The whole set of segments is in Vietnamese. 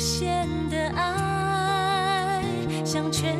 限的爱像全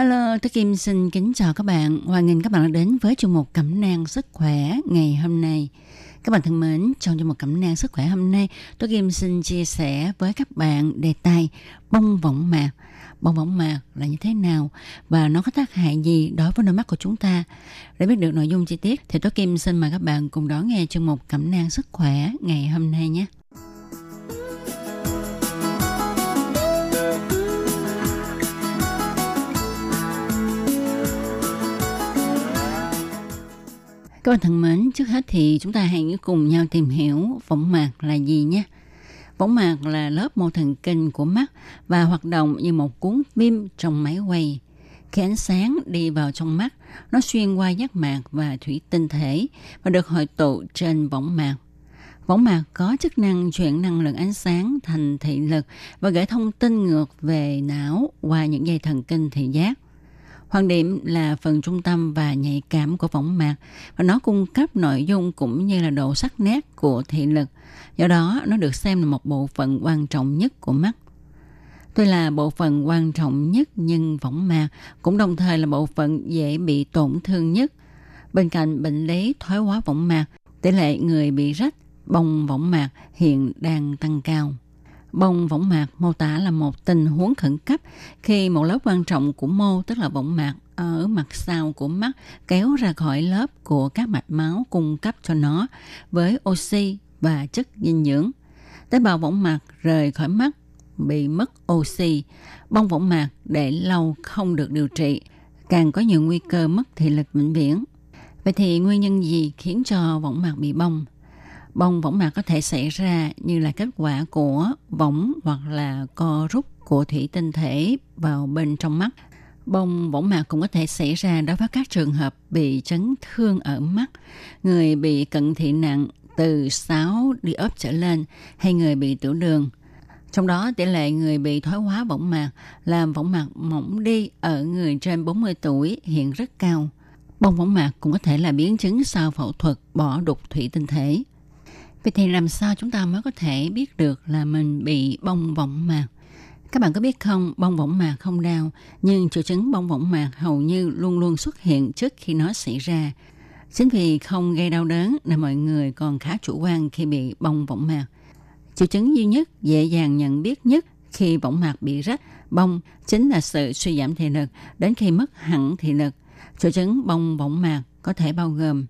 Hello, tôi Kim xin kính chào các bạn. Hoan nghênh các bạn đã đến với chương mục Cẩm nang sức khỏe ngày hôm nay. Các bạn thân mến, trong chương mục Cẩm nang sức khỏe hôm nay, tôi Kim xin chia sẻ với các bạn đề tài bong võng mạc. Bong võng mạc là như thế nào và nó có tác hại gì đối với đôi mắt của chúng ta? Để biết được nội dung chi tiết thì tôi Kim xin mời các bạn cùng đón nghe chương mục Cẩm nang sức khỏe ngày hôm nay nhé. Các bạn thân mến, trước hết thì chúng ta hãy cùng nhau tìm hiểu võng mạc là gì nhé. Võng mạc là lớp mô thần kinh của mắt và hoạt động như một cuốn phim trong máy quay. Khi ánh sáng đi vào trong mắt, nó xuyên qua giác mạc và thủy tinh thể và được hội tụ trên võng mạc. Võng mạc có chức năng chuyển năng lượng ánh sáng thành thị lực và gửi thông tin ngược về não qua những dây thần kinh thị giác. Hoàng điểm là phần trung tâm và nhạy cảm của võng mạc và nó cung cấp nội dung cũng như là độ sắc nét của thị lực. Do đó, nó được xem là một bộ phận quan trọng nhất của mắt. Tuy là bộ phận quan trọng nhất nhưng võng mạc cũng đồng thời là bộ phận dễ bị tổn thương nhất. Bên cạnh bệnh lý thoái hóa võng mạc, tỷ lệ người bị rách, bong võng mạc hiện đang tăng cao. Bong võng mạc mô tả là một tình huống khẩn cấp khi một lớp quan trọng của mô, tức là võng mạc, ở mặt sau của mắt kéo ra khỏi lớp của các mạch máu cung cấp cho nó với oxy và chất dinh dưỡng. Tế bào võng mạc rời khỏi mắt bị mất oxy, bong võng mạc để lâu không được điều trị, càng có nhiều nguy cơ mất thị lực vĩnh viễn. Vậy thì nguyên nhân gì khiến cho võng mạc bị bong? Bong võng mạc có thể xảy ra như là kết quả của võng hoặc là co rút của thủy tinh thể vào bên trong mắt. Bong võng mạc cũng có thể xảy ra đối với các trường hợp bị chấn thương ở mắt, người bị cận thị nặng từ 6 đi ốp trở lên hay người bị tiểu đường. Trong đó tỷ lệ người bị thoái hóa võng mạc làm võng mạc mỏng đi ở người trên 40 tuổi hiện rất cao. Bong võng mạc cũng có thể là biến chứng sau phẫu thuật bỏ đục thủy tinh thể. Vậy thì làm sao chúng ta mới có thể biết được là mình bị bong võng mạc? Các bạn có biết không, bong võng mạc không đau, nhưng triệu chứng bong võng mạc hầu như luôn luôn xuất hiện trước khi nó xảy ra. Chính vì không gây đau đớn nên mọi người còn khá chủ quan khi bị bong võng mạc. Triệu chứng duy nhất dễ dàng nhận biết nhất khi võng mạc bị rách, bong chính là sự suy giảm thị lực đến khi mất hẳn thị lực. Triệu chứng bong võng mạc có thể bao gồm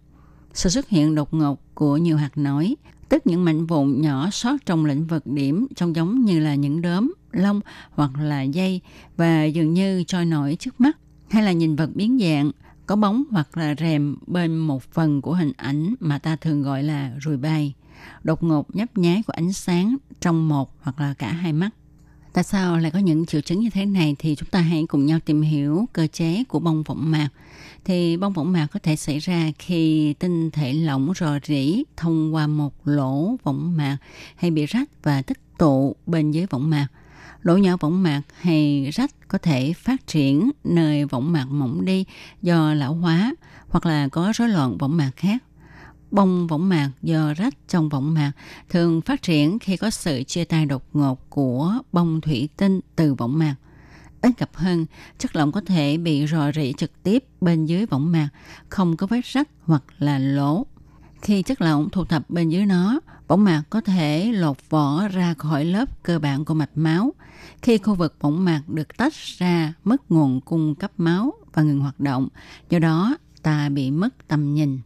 sự xuất hiện đột ngột của nhiều hạt nổi, tức những mảnh vụn nhỏ sót trong lĩnh vực điểm trông giống như là những đốm, lông hoặc là dây và dường như trôi nổi trước mắt, hay là nhìn vật biến dạng, có bóng hoặc là rèm bên một phần của hình ảnh mà ta thường gọi là rùi bay, đột ngột nhấp nháy của ánh sáng trong một hoặc là cả hai mắt. Tại sao lại có những triệu chứng như thế này thì chúng ta hãy cùng nhau tìm hiểu cơ chế của bong võng mạc. Thì bong võng mạc có thể xảy ra khi tinh thể lỏng rò rỉ thông qua một lỗ võng mạc hay bị rách và tích tụ bên dưới võng mạc. Lỗ nhỏ võng mạc hay rách có thể phát triển nơi võng mạc mỏng đi do lão hóa hoặc là có rối loạn võng mạc khác bong võng mạc do rách trong võng mạc thường phát triển khi có sự chia tay đột ngột của bông thủy tinh từ võng mạc. Ít gặp hơn, chất lỏng có thể bị rò rỉ trực tiếp bên dưới võng mạc, không có vết rách hoặc là lỗ. Khi chất lỏng thu thập bên dưới nó, võng mạc có thể lột vỏ ra khỏi lớp cơ bản của mạch máu. Khi khu vực võng mạc được tách ra, mất nguồn cung cấp máu và ngừng hoạt động. Do đó, ta bị mất tầm nhìn.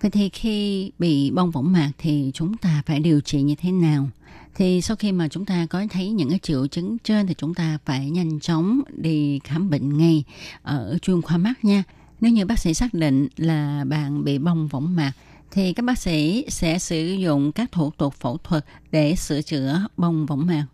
Vậy thì khi bị bong võng mạc thì chúng ta phải điều trị như thế nào? Thì sau khi mà chúng ta có thấy những cái triệu chứng trên thì chúng ta phải nhanh chóng đi khám bệnh ngay ở chuyên khoa mắt nha. Nếu như bác sĩ xác định là bạn bị bong võng mạc thì các bác sĩ sẽ sử dụng các thủ tục phẫu thuật để sửa chữa bong võng mạc.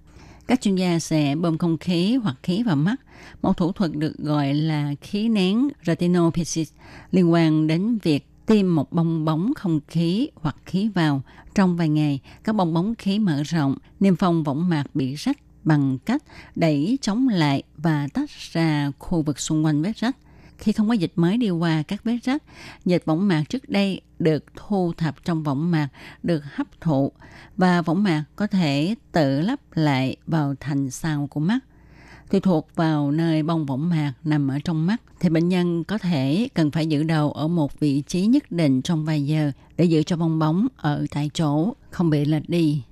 Các chuyên gia sẽ bơm không khí hoặc khí vào mắt. Một thủ thuật được gọi là khí nén retinopexis liên quan đến việc tiêm một bong bóng không khí hoặc khí vào. Trong vài ngày, các bong bóng khí mở rộng, niêm phong võng mạc bị rách bằng cách đẩy chống lại và tách ra khu vực xung quanh vết rách. Khi không có dịch mới đi qua các vết rách, dịch võng mạc trước đây được thu thập trong võng mạc, được hấp thụ và võng mạc có thể tự lắp lại vào thành sao của mắt. Tùy thuộc vào nơi bong võng mạc nằm ở trong mắt, thì bệnh nhân có thể cần phải giữ đầu ở một vị trí nhất định trong vài giờ để giữ cho bong bóng ở tại chỗ, không bị lệch đi.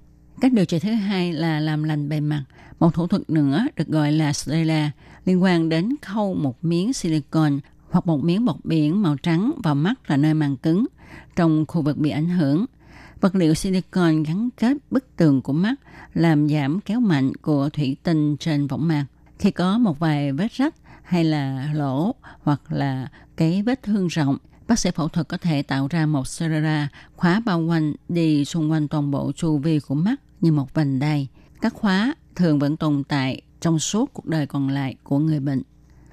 Cách điều trị thứ hai là làm lành bề mặt. Một thủ thuật nữa được gọi là Stella liên quan đến khâu một miếng silicon hoặc một miếng bọt biển màu trắng vào mắt là nơi màng cứng, trong khu vực bị ảnh hưởng. Vật liệu silicon gắn kết bức tường của mắt, làm giảm kéo mạnh của thủy tinh trên võng mạc. Khi có một vài vết rách hay là lỗ hoặc là cái vết thương rộng, bác sĩ phẫu thuật có thể tạo ra một sclera khóa bao quanh đi xung quanh toàn bộ chu vi của mắt như một vành đai. Các khóa thường vẫn tồn tại trong suốt cuộc đời còn lại của người bệnh.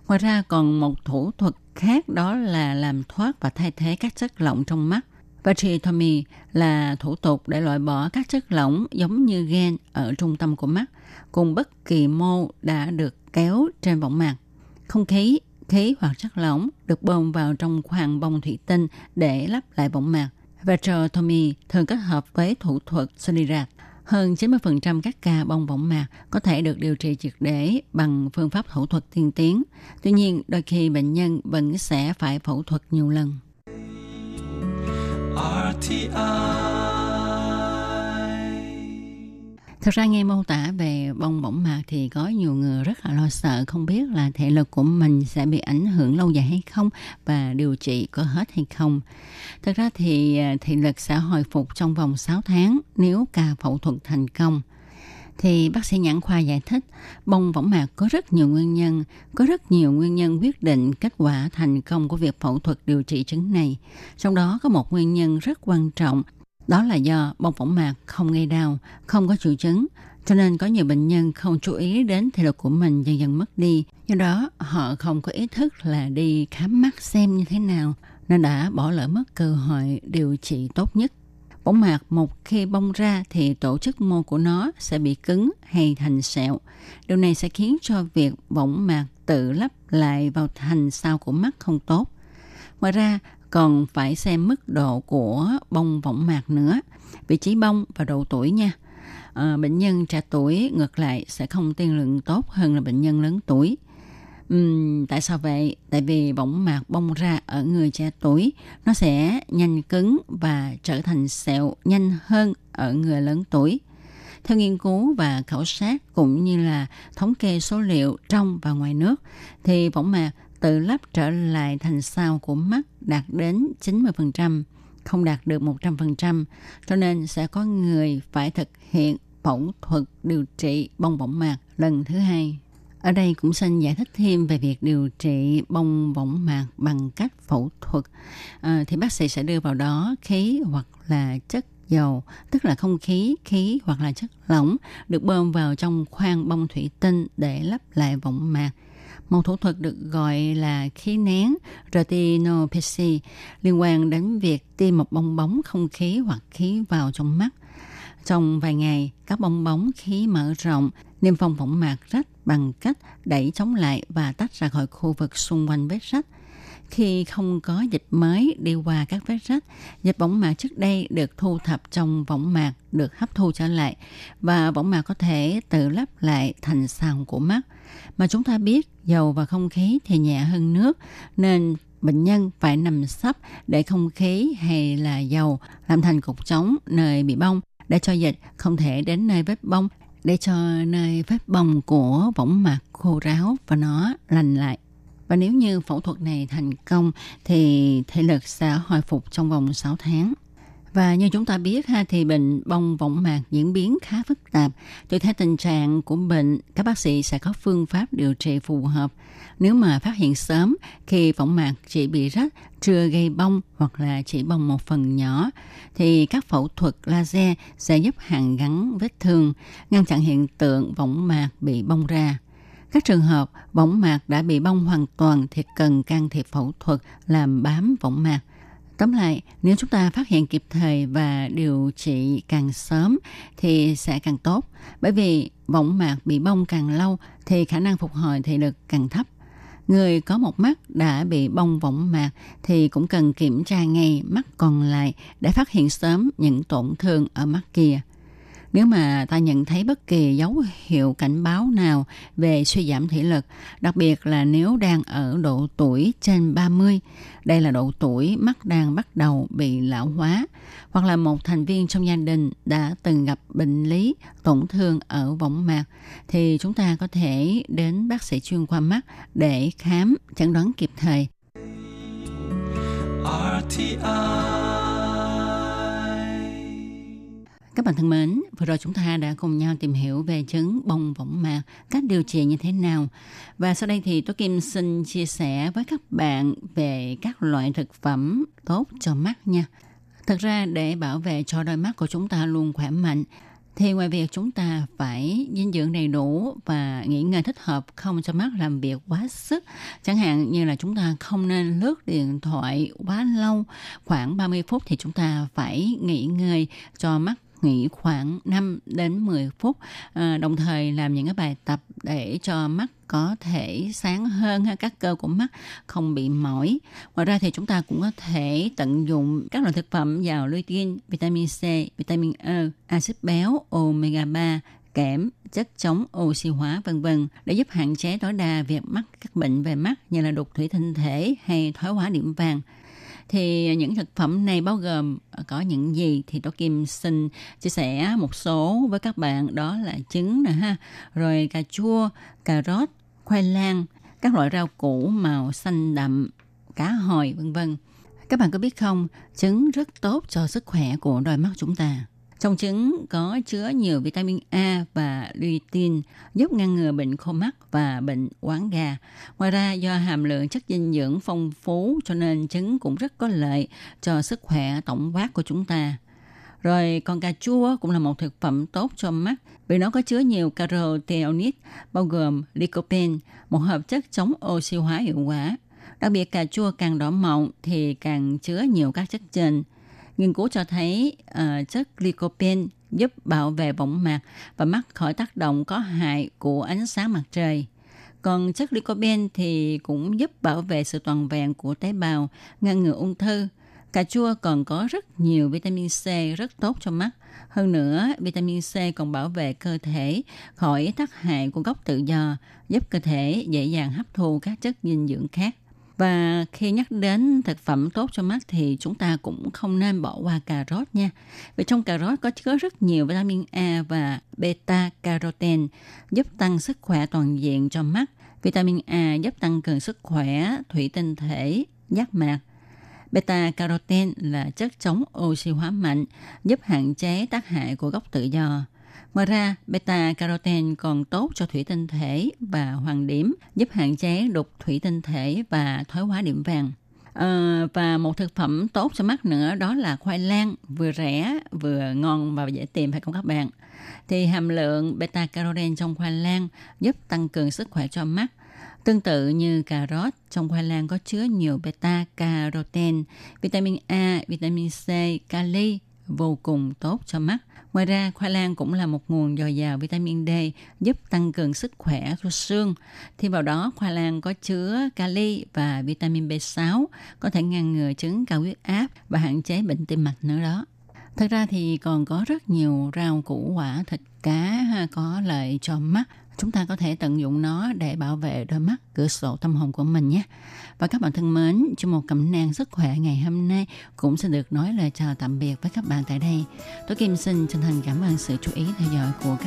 Ngoài ra còn một thủ thuật khác đó là làm thoát và thay thế các chất lỏng trong mắt. Vitrectomy là thủ tục để loại bỏ các chất lỏng giống như gen ở trung tâm của mắt cùng bất kỳ mô đã được kéo trên võng mạc. Không khí, khí hoặc chất lỏng được bơm vào trong khoang bông thủy tinh để lắp lại võng mạc. Vitrectomy thường kết hợp với thủ thuật Sonirat. Hơn 90% các ca bong võng mạc có thể được điều trị triệt để bằng phương pháp phẫu thuật tiên tiến. Tuy nhiên, đôi khi bệnh nhân vẫn sẽ phải phẫu thuật nhiều lần. Thực ra nghe mô tả về bong bóng mạc thì có nhiều người rất là lo sợ, không biết là thể lực của mình sẽ bị ảnh hưởng lâu dài hay không và điều trị có hết hay không. Thực ra thì à, thể lực sẽ hồi phục trong vòng 6 tháng nếu ca phẫu thuật thành công thì bác sĩ nhãn khoa giải thích bong võng mạc có rất nhiều nguyên nhân, có rất nhiều nguyên nhân quyết định kết quả thành công của việc phẫu thuật điều trị chứng này. Trong đó có một nguyên nhân rất quan trọng, đó là do bong võng mạc không gây đau, không có triệu chứng, cho nên có nhiều bệnh nhân không chú ý đến thể lực của mình dần dần mất đi. Do đó họ không có ý thức là đi khám mắt xem như thế nào, nên đã bỏ lỡ mất cơ hội điều trị tốt nhất Võng mạc một khi bong ra thì tổ chức mô của nó sẽ bị cứng hay thành sẹo. Điều này sẽ khiến cho việc võng mạc tự lắp lại vào thành sau của mắt không tốt. Ngoài ra, còn phải xem mức độ của bong võng mạc nữa, vị trí bong và độ tuổi nha. À, bệnh nhân trẻ tuổi ngược lại sẽ không tiên lượng tốt hơn là bệnh nhân lớn tuổi. Uhm, tại sao vậy? Tại vì võng mạc bong ra ở người trẻ tuổi nó sẽ nhanh cứng và trở thành sẹo nhanh hơn ở người lớn tuổi. Theo nghiên cứu và khảo sát cũng như là thống kê số liệu trong và ngoài nước thì võng mạc tự lắp trở lại thành sao của mắt đạt đến 90%, không đạt được 100%, cho nên sẽ có người phải thực hiện phẫu thuật điều trị bong võng mạc lần thứ hai. Ở đây cũng xin giải thích thêm về việc điều trị bong võng mạc bằng cách phẫu thuật. À, thì bác sĩ sẽ đưa vào đó khí hoặc là chất dầu, tức là không khí, khí hoặc là chất lỏng được bơm vào trong khoang bông thủy tinh để lắp lại võng mạc. Một thủ thuật được gọi là khí nén retinopexy liên quan đến việc tiêm một bong bóng không khí hoặc khí vào trong mắt. Trong vài ngày, các bong bóng khí mở rộng, niêm phong võng mạc rách bằng cách đẩy chống lại và tách ra khỏi khu vực xung quanh vết rách. Khi không có dịch mới đi qua các vết rách, dịch võng mạc trước đây được thu thập trong võng mạc được hấp thu trở lại và võng mạc có thể tự lắp lại thành sàn của mắt. Mà chúng ta biết dầu và không khí thì nhẹ hơn nước nên bệnh nhân phải nằm sấp để không khí hay là dầu làm thành cục trống nơi bị bong để cho dịch không thể đến nơi vết bong để cho nơi vết bong của võng mạc khô ráo và nó lành lại. Và nếu như phẫu thuật này thành công, thì thể lực sẽ hồi phục trong vòng 6 tháng. Và như chúng ta biết ha thì bệnh bong võng mạc diễn biến khá phức tạp. Tùy theo tình trạng của bệnh, các bác sĩ sẽ có phương pháp điều trị phù hợp. Nếu mà phát hiện sớm khi võng mạc chỉ bị rách, chưa gây bong hoặc là chỉ bong một phần nhỏ, thì các phẫu thuật laser sẽ giúp hàn gắn vết thương, ngăn chặn hiện tượng võng mạc bị bong ra. Các trường hợp võng mạc đã bị bong hoàn toàn thì cần can thiệp phẫu thuật làm bám võng mạc. Tóm lại, nếu chúng ta phát hiện kịp thời và điều trị càng sớm thì sẽ càng tốt. Bởi vì võng mạc bị bong càng lâu thì khả năng phục hồi thị lực càng thấp. Người có một mắt đã bị bong võng mạc thì cũng cần kiểm tra ngay mắt còn lại để phát hiện sớm những tổn thương ở mắt kia. Nếu mà ta nhận thấy bất kỳ dấu hiệu cảnh báo nào về suy giảm thể lực, đặc biệt là nếu đang ở độ tuổi trên 30, đây là độ tuổi mắt đang bắt đầu bị lão hóa, hoặc là một thành viên trong gia đình đã từng gặp bệnh lý tổn thương ở võng mạc, thì chúng ta có thể đến bác sĩ chuyên khoa mắt để khám chẩn đoán kịp thời. Các bạn thân mến, vừa rồi chúng ta đã cùng nhau tìm hiểu về chứng bong võng mạc, cách điều trị như thế nào. Và sau đây thì tôi Kim xin chia sẻ với các bạn về các loại thực phẩm tốt cho mắt nha. Thật ra để bảo vệ cho đôi mắt của chúng ta luôn khỏe mạnh, thì ngoài việc chúng ta phải dinh dưỡng đầy đủ và nghỉ ngơi thích hợp không cho mắt làm việc quá sức chẳng hạn như là chúng ta không nên lướt điện thoại quá lâu khoảng 30 phút thì chúng ta phải nghỉ ngơi cho mắt nghỉ khoảng 5 đến 10 phút. À, đồng thời làm những cái bài tập để cho mắt có thể sáng hơn các cơ của mắt không bị mỏi. Ngoài ra thì chúng ta cũng có thể tận dụng các loại thực phẩm giàu lutein vitamin C vitamin E axit béo omega 3 kẽm, chất chống oxy hóa vân vân để giúp hạn chế tối đa việc mắc các bệnh về mắt như là đục thủy tinh thể hay thoái hóa điểm vàng thì những thực phẩm này bao gồm ờ, có những gì thì tôi Kim xin chia sẻ một số với các bạn đó là trứng nè ha, rồi cà chua, cà rốt, khoai lang, các loại rau củ màu xanh đậm, cá hồi vân vân. Các bạn có biết không, trứng rất tốt cho sức khỏe của đôi mắt chúng ta. Trong trứng có chứa nhiều vitamin A và lutein giúp ngăn ngừa bệnh khô mắt và bệnh quáng gà. Ngoài ra do hàm lượng chất dinh dưỡng phong phú cho nên trứng cũng rất có lợi cho sức khỏe tổng quát của chúng ta. Rồi còn cà chua cũng là một thực phẩm tốt cho mắt vì nó có chứa nhiều carotenoid bao gồm lycopene, một hợp chất chống oxy hóa hiệu quả. Đặc biệt cà chua càng đỏ mọng thì càng chứa nhiều các chất trên Nghiên cứu cho thấy uh, chất lycopene giúp bảo vệ võng mạc và mắt khỏi tác động có hại của ánh sáng mặt trời. Còn chất lycopene thì cũng giúp bảo vệ sự toàn vẹn của tế bào, ngăn ngừa ung thư. Cà chua còn có rất nhiều vitamin C rất tốt cho mắt. Hơn nữa, vitamin C còn bảo vệ cơ thể khỏi tác hại của gốc tự do, giúp cơ thể dễ dàng hấp thu các chất dinh dưỡng khác. Và khi nhắc đến thực phẩm tốt cho mắt thì chúng ta cũng không nên bỏ qua cà rốt nha. Vì trong cà rốt có chứa rất nhiều vitamin A và beta carotene giúp tăng sức khỏe toàn diện cho mắt. Vitamin A giúp tăng cường sức khỏe thủy tinh thể, giác mạc. Beta carotene là chất chống oxy hóa mạnh, giúp hạn chế tác hại của gốc tự do. Ngoài ra, beta carotene còn tốt cho thủy tinh thể và hoàng điểm, giúp hạn chế đục thủy tinh thể và thoái hóa điểm vàng. À, và một thực phẩm tốt cho mắt nữa đó là khoai lang vừa rẻ vừa ngon và dễ tìm phải không các bạn thì hàm lượng beta carotene trong khoai lang giúp tăng cường sức khỏe cho mắt Tương tự như cà rốt, trong khoai lang có chứa nhiều beta carotene, vitamin A, vitamin C, kali vô cùng tốt cho mắt. Ngoài ra, khoai lang cũng là một nguồn dồi dào vitamin D giúp tăng cường sức khỏe của xương. thì vào đó, khoai lang có chứa kali và vitamin B6 có thể ngăn ngừa chứng cao huyết áp và hạn chế bệnh tim mạch nữa đó. Thật ra thì còn có rất nhiều rau củ quả, thịt cá có lợi cho mắt chúng ta có thể tận dụng nó để bảo vệ đôi mắt, cửa sổ tâm hồn của mình nhé. Và các bạn thân mến, chương một cẩm nang sức khỏe ngày hôm nay cũng sẽ được nói lời chào tạm biệt với các bạn tại đây. Tôi Kim xin chân thành cảm ơn sự chú ý theo dõi của các